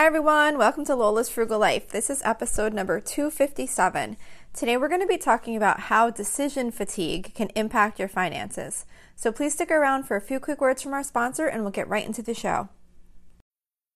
Hi, everyone. Welcome to Lola's Frugal Life. This is episode number 257. Today, we're going to be talking about how decision fatigue can impact your finances. So, please stick around for a few quick words from our sponsor, and we'll get right into the show.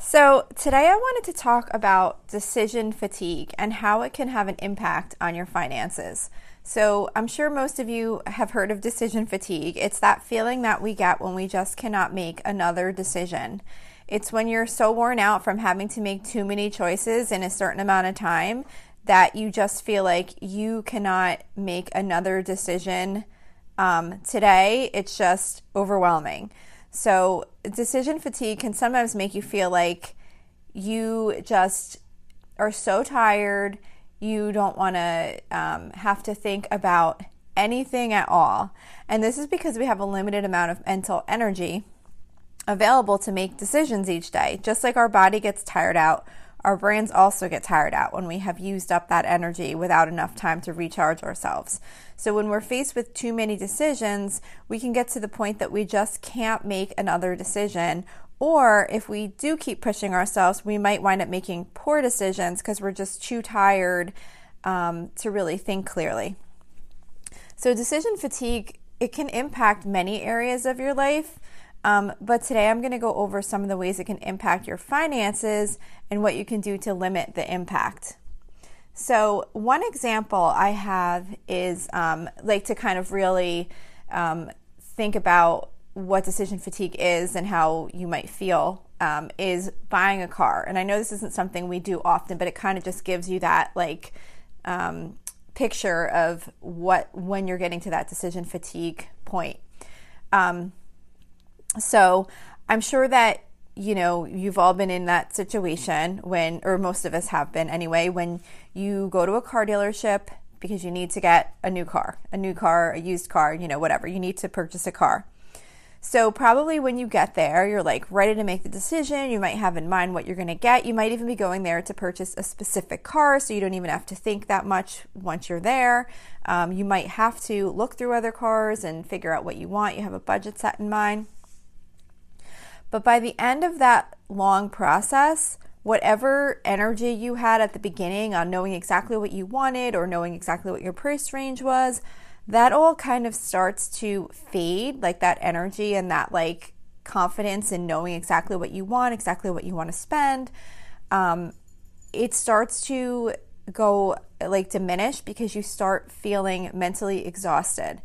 So, today I wanted to talk about decision fatigue and how it can have an impact on your finances. So, I'm sure most of you have heard of decision fatigue. It's that feeling that we get when we just cannot make another decision. It's when you're so worn out from having to make too many choices in a certain amount of time that you just feel like you cannot make another decision um, today. It's just overwhelming. So, decision fatigue can sometimes make you feel like you just are so tired, you don't want to um, have to think about anything at all. And this is because we have a limited amount of mental energy available to make decisions each day. Just like our body gets tired out, our brains also get tired out when we have used up that energy without enough time to recharge ourselves. So, when we're faced with too many decisions, we can get to the point that we just can't make another decision. Or if we do keep pushing ourselves, we might wind up making poor decisions because we're just too tired um, to really think clearly. So, decision fatigue, it can impact many areas of your life. Um, but today I'm going to go over some of the ways it can impact your finances and what you can do to limit the impact. So, one example I have is um, like to kind of really um, think about what decision fatigue is and how you might feel um, is buying a car. And I know this isn't something we do often, but it kind of just gives you that like um, picture of what when you're getting to that decision fatigue point. Um, so I'm sure that you know you've all been in that situation when, or most of us have been anyway, when you go to a car dealership because you need to get a new car, a new car, a used car, you know, whatever. You need to purchase a car. So, probably when you get there, you're like ready to make the decision. You might have in mind what you're going to get. You might even be going there to purchase a specific car, so you don't even have to think that much once you're there. Um, you might have to look through other cars and figure out what you want. You have a budget set in mind. But by the end of that long process, whatever energy you had at the beginning on knowing exactly what you wanted or knowing exactly what your price range was, that all kind of starts to fade, like that energy and that like confidence in knowing exactly what you want, exactly what you want to spend. Um, it starts to go like diminish because you start feeling mentally exhausted.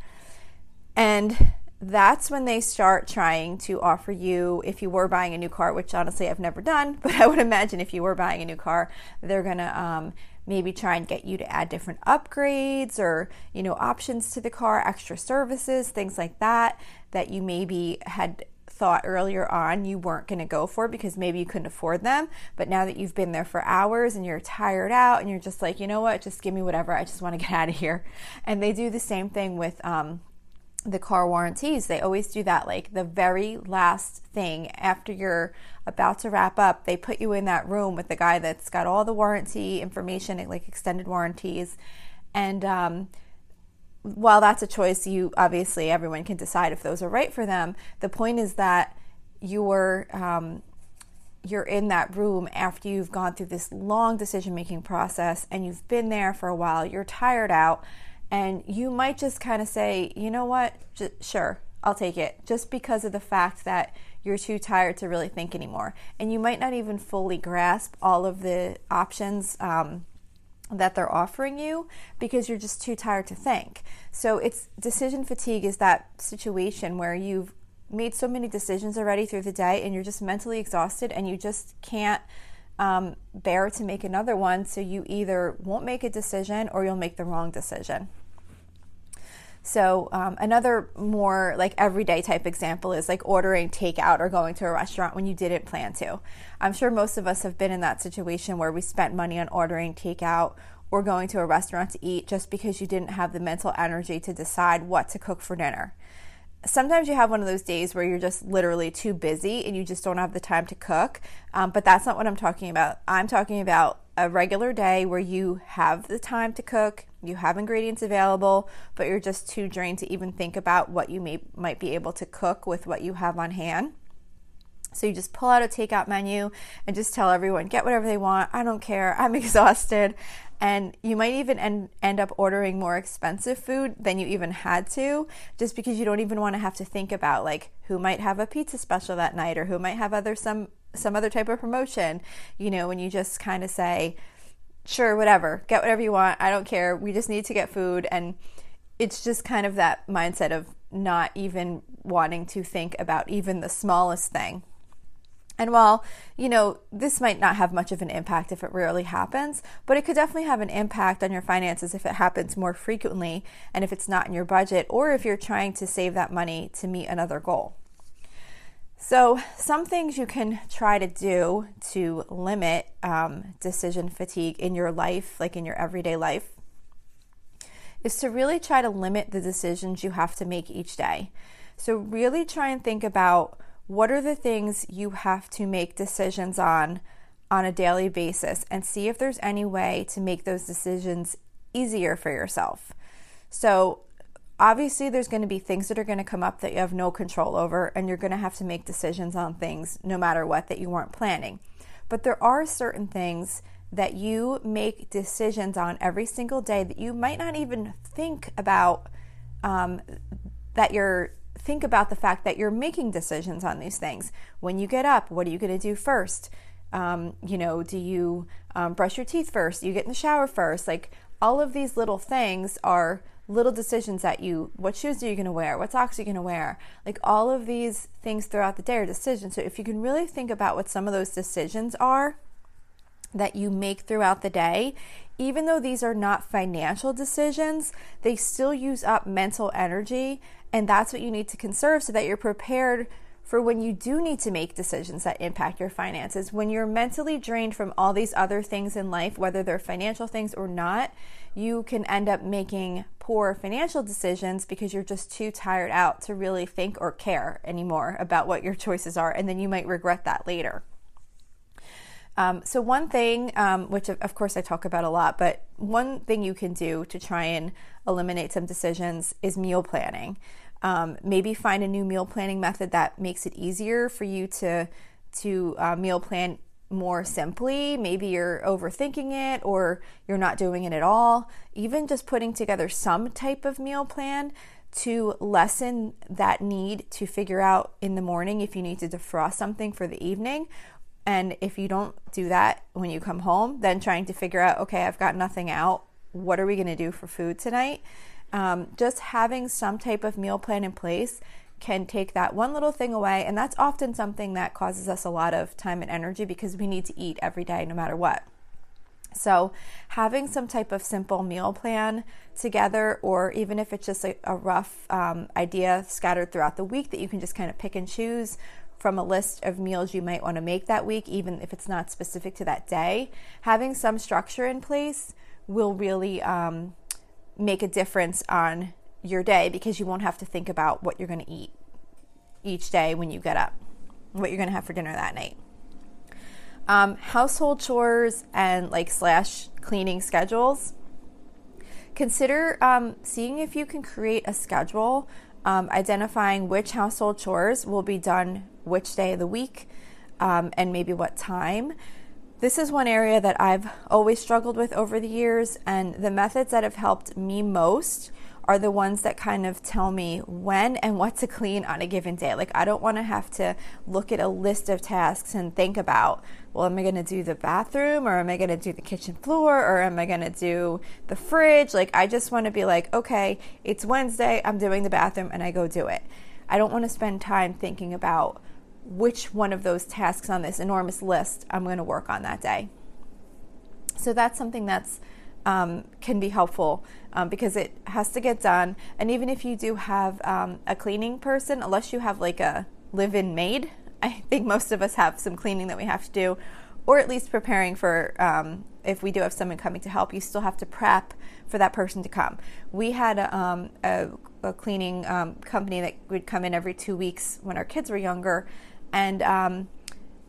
And that's when they start trying to offer you, if you were buying a new car, which honestly I've never done, but I would imagine if you were buying a new car, they're to um, maybe try and get you to add different upgrades or, you know, options to the car, extra services, things like that, that you maybe had thought earlier on you weren't going to go for because maybe you couldn't afford them. But now that you've been there for hours and you're tired out and you're just like, you know what, just give me whatever. I just want to get out of here. And they do the same thing with um, the car warranties. They always do that. Like the very last thing after you're about to wrap up, they put you in that room with the guy that's got all the warranty information, like extended warranties. And um, while that's a choice, you obviously everyone can decide if those are right for them. The point is that you're um, you're in that room after you've gone through this long decision making process and you've been there for a while. You're tired out and you might just kind of say, you know what, just, sure, I'll take it, just because of the fact that you're too tired to really think anymore. And you might not even fully grasp all of the options um, that they're offering you because you're just too tired to think. So it's decision fatigue is that situation where you've made so many decisions already through the day and you're just mentally exhausted and you just can't um, bear to make another one. So you either won't make a decision or you'll make the wrong decision. So, um, another more like everyday type example is like ordering takeout or going to a restaurant when you didn't plan to. I'm sure most of us have been in that situation where we spent money on ordering takeout or going to a restaurant to eat just because you didn't have the mental energy to decide what to cook for dinner. Sometimes you have one of those days where you're just literally too busy and you just don't have the time to cook. Um, but that's not what I'm talking about. I'm talking about a regular day where you have the time to cook, you have ingredients available, but you're just too drained to even think about what you may, might be able to cook with what you have on hand. So you just pull out a takeout menu and just tell everyone, get whatever they want. I don't care. I'm exhausted. And you might even end, end up ordering more expensive food than you even had to, just because you don't even want to have to think about like who might have a pizza special that night or who might have other some some other type of promotion. You know, when you just kind of say, sure, whatever, get whatever you want. I don't care. We just need to get food. And it's just kind of that mindset of not even wanting to think about even the smallest thing. And while, you know, this might not have much of an impact if it rarely happens, but it could definitely have an impact on your finances if it happens more frequently and if it's not in your budget or if you're trying to save that money to meet another goal. So, some things you can try to do to limit um, decision fatigue in your life, like in your everyday life, is to really try to limit the decisions you have to make each day. So, really try and think about what are the things you have to make decisions on on a daily basis and see if there's any way to make those decisions easier for yourself. So, obviously there's going to be things that are going to come up that you have no control over and you're going to have to make decisions on things no matter what that you weren't planning. But there are certain things that you make decisions on every single day that you might not even think about um, that you're think about the fact that you're making decisions on these things. When you get up what are you going to do first? Um, you know do you um, brush your teeth first? You get in the shower first? Like all of these little things are little decisions that you what shoes are you going to wear? What socks are you going to wear? Like all of these things throughout the day are decisions. So if you can really think about what some of those decisions are that you make throughout the day even though these are not financial decisions they still use up mental energy and that's what you need to conserve so that you're prepared for when you do need to make decisions that impact your finances. When you're mentally drained from all these other things in life, whether they're financial things or not, you can end up making poor financial decisions because you're just too tired out to really think or care anymore about what your choices are, and then you might regret that later. Um, so, one thing, um, which of course I talk about a lot, but one thing you can do to try and eliminate some decisions is meal planning. Um, maybe find a new meal planning method that makes it easier for you to to uh, meal plan more simply. Maybe you're overthinking it or you're not doing it at all. Even just putting together some type of meal plan to lessen that need to figure out in the morning if you need to defrost something for the evening. And if you don't do that when you come home, then trying to figure out, okay, I've got nothing out. What are we going to do for food tonight? um, just having some type of meal plan in place can take that one little thing away. And that's often something that causes us a lot of time and energy because we need to eat every day no matter what. So, having some type of simple meal plan together, or even if it's just a, a rough um, idea scattered throughout the week that you can just kind of pick and choose from a list of meals you might want to make that week, even if it's not specific to that day, having some structure in place will really um, make a difference on your day because you won't have to think about what you're going to eat each day when you get up, what you're going to have for dinner that night. Um, household chores and like slash cleaning schedules. Consider um, seeing if you can create a schedule, um, identifying which household chores will be done which day of the week um, and maybe what time. This is one area that I've always struggled with over the years, and the methods that have helped me most are the ones that kind of tell me when and what to clean on a given day. Like, I don't want to have to look at a list of tasks and think about, well, am I going to do the bathroom or am I going to do the kitchen floor or am I going to do the fridge? Like, I just want to be like, okay, it's Wednesday, I'm doing the bathroom, and I go do it. I don't want to spend time thinking about which one of those tasks on this enormous list I'm going to work on that day. So that's something that's um, can be helpful um, because it has to get done. And even if you do have um, a cleaning person, unless you have like a live in maid, I think most of us have some cleaning that we have to do, or at least preparing for um, if we do have someone coming to help, you still have to prep for that person to come. We had a, um, a, a cleaning um, company that would come in every two weeks when our kids were younger, and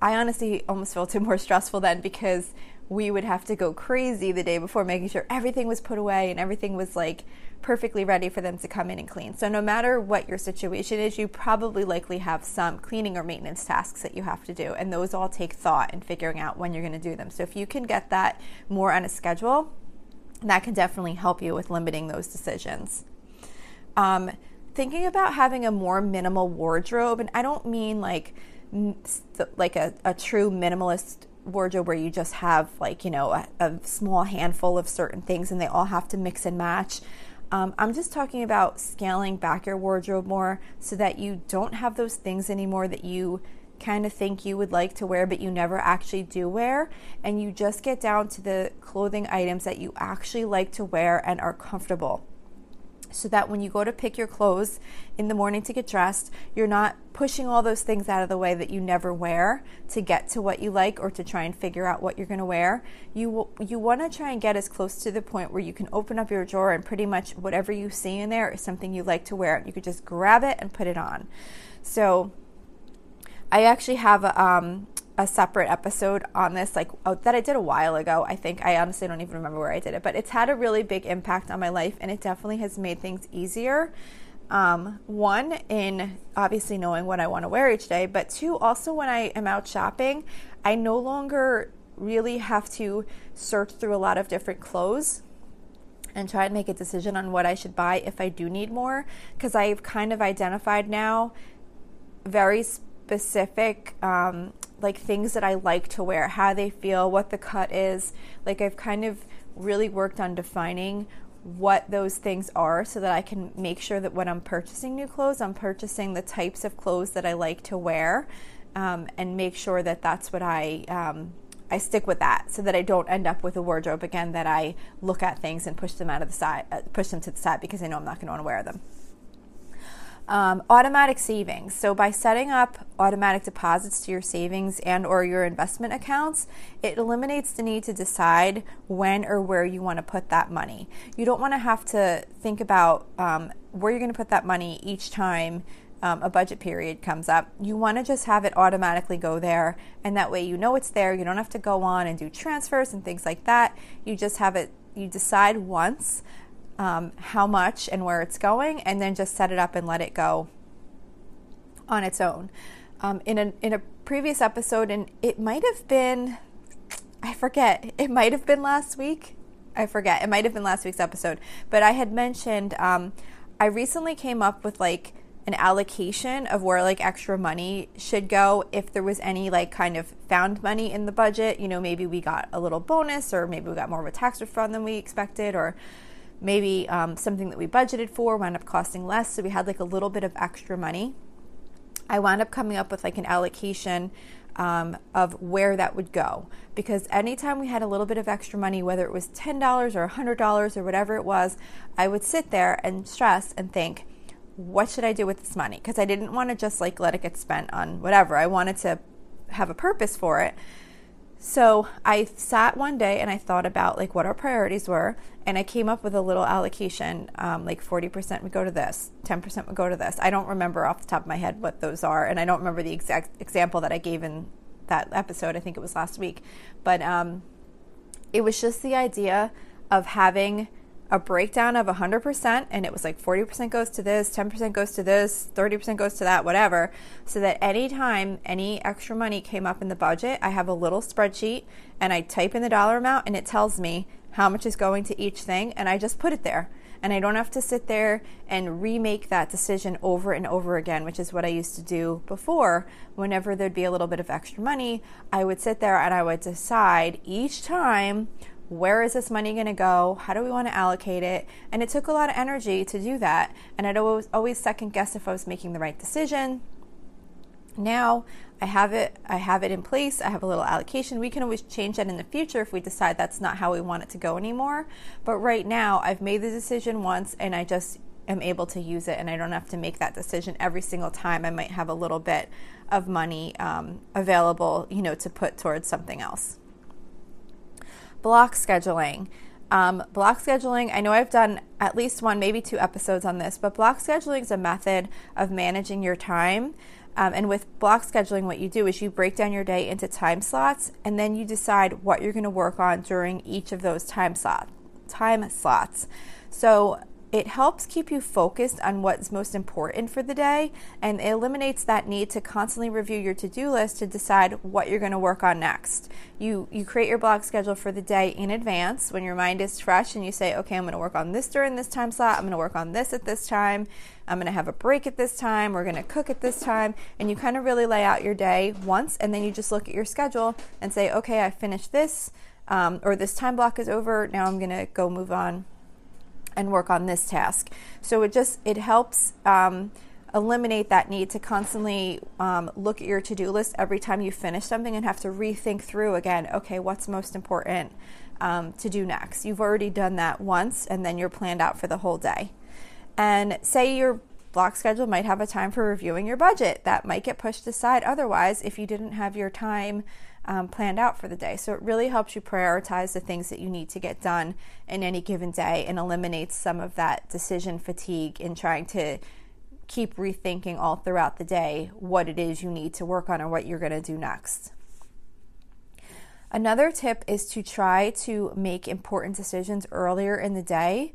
I honestly almost felt it more stressful then because we would have to go crazy the day before making sure everything was put away and everything was like perfectly ready for them to come in and clean. So no matter what your situation is, you probably likely have some cleaning or maintenance tasks that you have to do and those all take thought and figuring out when you're going to do them. So if you can get that more on a schedule, that can definitely help you with limiting those decisions. Um, thinking about having a more minimal wardrobe and I don't mean like like a, a true minimalist wardrobe where you just have like you know a, a, small handful of certain things and they all have to mix and match. Um, i'm just talking about scaling back your wardrobe more so that you don't have those things anymore that you kind of think you would like to wear but you never actually do wear. And you just get down to the clothing items that you actually like to wear and are comfortable so that when you go to pick your clothes in the morning to get dressed, you're not pushing all those things out of the way that you never wear to get to what you like or to try and figure out what you're going to wear. You you want to try and get as close to the point where you can open up your drawer and pretty much whatever you see in there is something you like to wear. You could just grab it and put it on. So I actually have a, um, a separate episode on this, like oh, that I did a while ago. I think I honestly don't even remember where I did it, but it's had a really big impact on my life, and it definitely has made things easier. Um, one, in obviously knowing what I want to wear each day, but two, also when I am out shopping, I no longer really have to search through a lot of different clothes and try and make a decision on what I should buy if I do need more, because I've kind of identified now very specific um, like things that I like to wear, how they feel, what the cut is. Like I've kind of really worked on defining what those things are so that I can make sure that when I'm purchasing new clothes, I'm purchasing the types of clothes that I like to wear um, and make sure that that's what I. Um, I stick with that so that I don't end up with a wardrobe again that I look at things and push them out of the side, uh, push them to the side because I know I'm not going to want to wear them. Um, automatic savings. So by setting up automatic deposits to your savings and or your investment accounts, it eliminates the need to decide when or where you want to put that money. You don't want to have to think about um, where you're going to put that money each time um, a budget period comes up. You want to just have it automatically go there, and that way you know it's there. You don't have to go on and do transfers and things like that. You just have it. You decide once um, how much and where it's going, and then just set it up and let it go on its own. Um, in a in a previous episode, and it might have been, I forget, it might have been last week. I forget. It might have been last week's episode, but I had mentioned um, I recently came up with like an allocation of where like extra money should go if there was any like kind of found money in the budget. You know, maybe we got a little bonus, or maybe we got more of a tax refund than we expected, or maybe um, something that we budgeted for wound up costing less, so we had like a little bit of extra money. I wound up coming up with like an allocation um, of where that would go because anytime we had a little bit of extra money, whether it was $10 or $100 or whatever it was, I would sit there and stress and think, what should I do with this money? Because I didn't want to just like let it get spent on whatever. I wanted to have a purpose for it. So I sat one day and I thought about like what our priorities were, and I came up with a little allocation. Um, like forty percent would go to this, ten percent would go to this. I don't remember off the top of my head what those are, and I don't remember the exact example that I gave in that episode. I think it was last week, but um, it was just the idea of having a breakdown of 100% and it was like 40% goes to this 10% goes to this 30% goes to that whatever so that anytime any extra money came up in the budget i have a little spreadsheet and i type in the dollar amount and it tells me how much is going to each thing and i just put it there. And i don't have to sit there and remake that decision over and over again which is what i used to do before. Whenever there'd be a little bit of extra money i would sit there and i would decide each time where is this money going to go? How do we want to allocate it? And it took a lot of energy to do that. And I'd always, always second guess if I was making the right decision. Now I have it I have it in place. I have a little allocation. We can always change that in the future if we decide that's not how we want it to go anymore. But right now I've made the decision once and I just am able to use it and I don't have to make that decision every single time. I might have a little bit of money um, available, you know, to put towards something else. Block scheduling. Um, block scheduling, I know I've done at least one, maybe two episodes on this, but block scheduling is a method of managing your time. Um, and with block scheduling, what you do is you break down your day into time slots, and then you decide what you're going to work on during each of those time slot time slots. So it helps keep you focused on what's most important for the day and it eliminates that need to constantly review your to-do list to decide what you're going to work on next. You you create your block schedule for the day in advance when your mind is fresh and you say, "Okay, I'm going to work on this during this time slot. I'm going to work on this at this time. I'm going to have a break at this time. We're going to cook at this time." And you kind of really lay out your day once and then you just look at your schedule and say, "Okay, I finished this." Um, or this time block is over. Now I'm going to go move on and work on this task. So it just it helps um, eliminate that need to constantly um, look at your to-do list every time you finish something and have to rethink through again. Okay, what's most important um, to do next? You've already done that once, and then you're planned out for the whole day. And say your block schedule might have a time for reviewing your budget that might get pushed aside otherwise if you didn't have your time um, planned out for the day. So it really helps you prioritize the things that you need to get done in any given day and eliminates some of that decision fatigue in trying to keep rethinking all throughout the day what it is you need to work on or what you're going to do next. Another tip is to try to make important decisions earlier in the day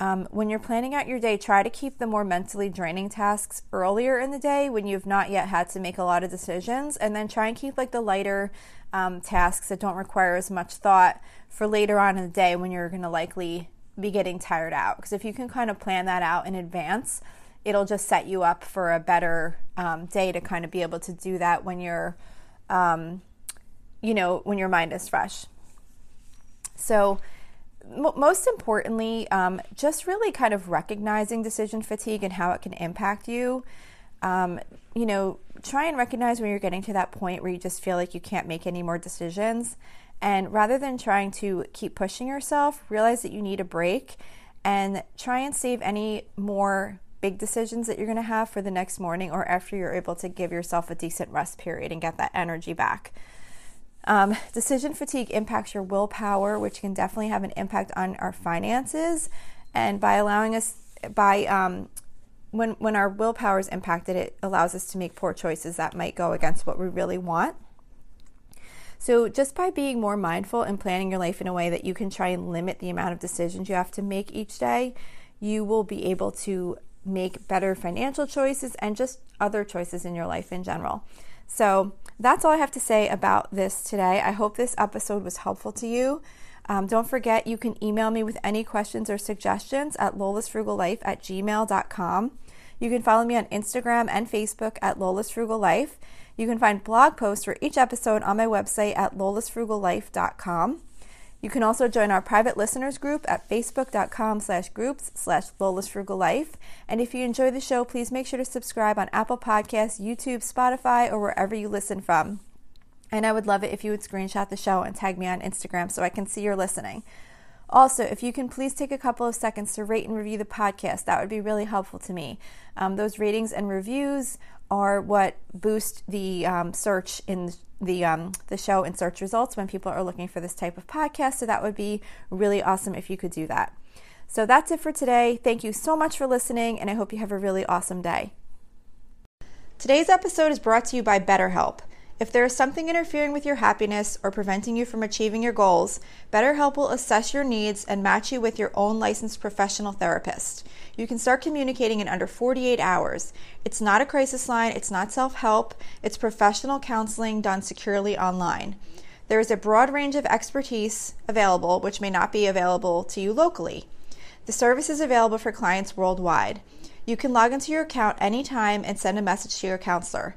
um, when you're planning out your day, try to keep the more mentally draining tasks earlier in the day when you've not yet had to make a lot of decisions, and then try and keep like the lighter um, tasks that don't require as much thought for later on in the day when you're going to likely be getting tired out. Because if you can kind of plan that out in advance, it'll just set you up for a better um, day to kind of be able to do that when you're, um, you know, when your mind is fresh. So, most importantly, um, just really kind of recognizing decision fatigue and how it can impact you. Um, you know, try and recognize when you're getting to that point where you just feel like you can't make any more decisions. And rather than trying to keep pushing yourself, realize that you need a break and try and save any more big decisions that you're going to have for the next morning or after you're able to give yourself a decent rest period and get that energy back. Um, decision fatigue impacts your willpower, which can definitely have an impact on our finances. And by allowing us, by um, when when our willpower is impacted, it allows us to make poor choices that might go against what we really want. So, just by being more mindful and planning your life in a way that you can try and limit the amount of decisions you have to make each day, you will be able to make better financial choices and just other choices in your life in general. So that's all I have to say about this today. I hope this episode was helpful to you. Um, don't forget, you can email me with any questions or suggestions at lolasfrugallife at gmail.com. You can follow me on Instagram and Facebook at lolasfrugallife. You can find blog posts for each episode on my website at lolasfrugallife.com. You can also join our private listeners group at facebook.com slash groups slash Lola's Frugal Life. And if you enjoy the show, please make sure to subscribe on Apple Podcasts, YouTube, Spotify, or wherever you listen from. And I would love it if you would screenshot the show and tag me on Instagram so I can see you're listening. Also, if you can please take a couple of seconds to rate and review the podcast, that would be really helpful to me. Um, those ratings and reviews are what boost the um, search in the um, the show in search results when people are looking for this type of podcast. So that would be really awesome if you could do that. So that's it for today. Thank you so much for listening, and I hope you have a really awesome day. Today's episode is brought to you by BetterHelp. If there is something interfering with your happiness or preventing you from achieving your goals, BetterHelp will assess your needs and match you with your own licensed professional therapist. You can start communicating in under 48 hours. It's not a crisis line, it's not self help, it's professional counseling done securely online. There is a broad range of expertise available, which may not be available to you locally. The service is available for clients worldwide. You can log into your account anytime and send a message to your counselor.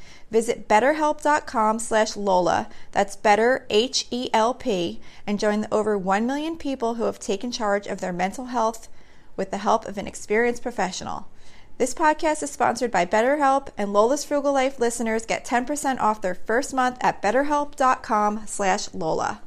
Visit betterhelp.com slash Lola, that's better H-E-L-P, and join the over 1 million people who have taken charge of their mental health with the help of an experienced professional. This podcast is sponsored by BetterHelp, and Lola's Frugal Life listeners get 10% off their first month at betterhelp.com slash Lola.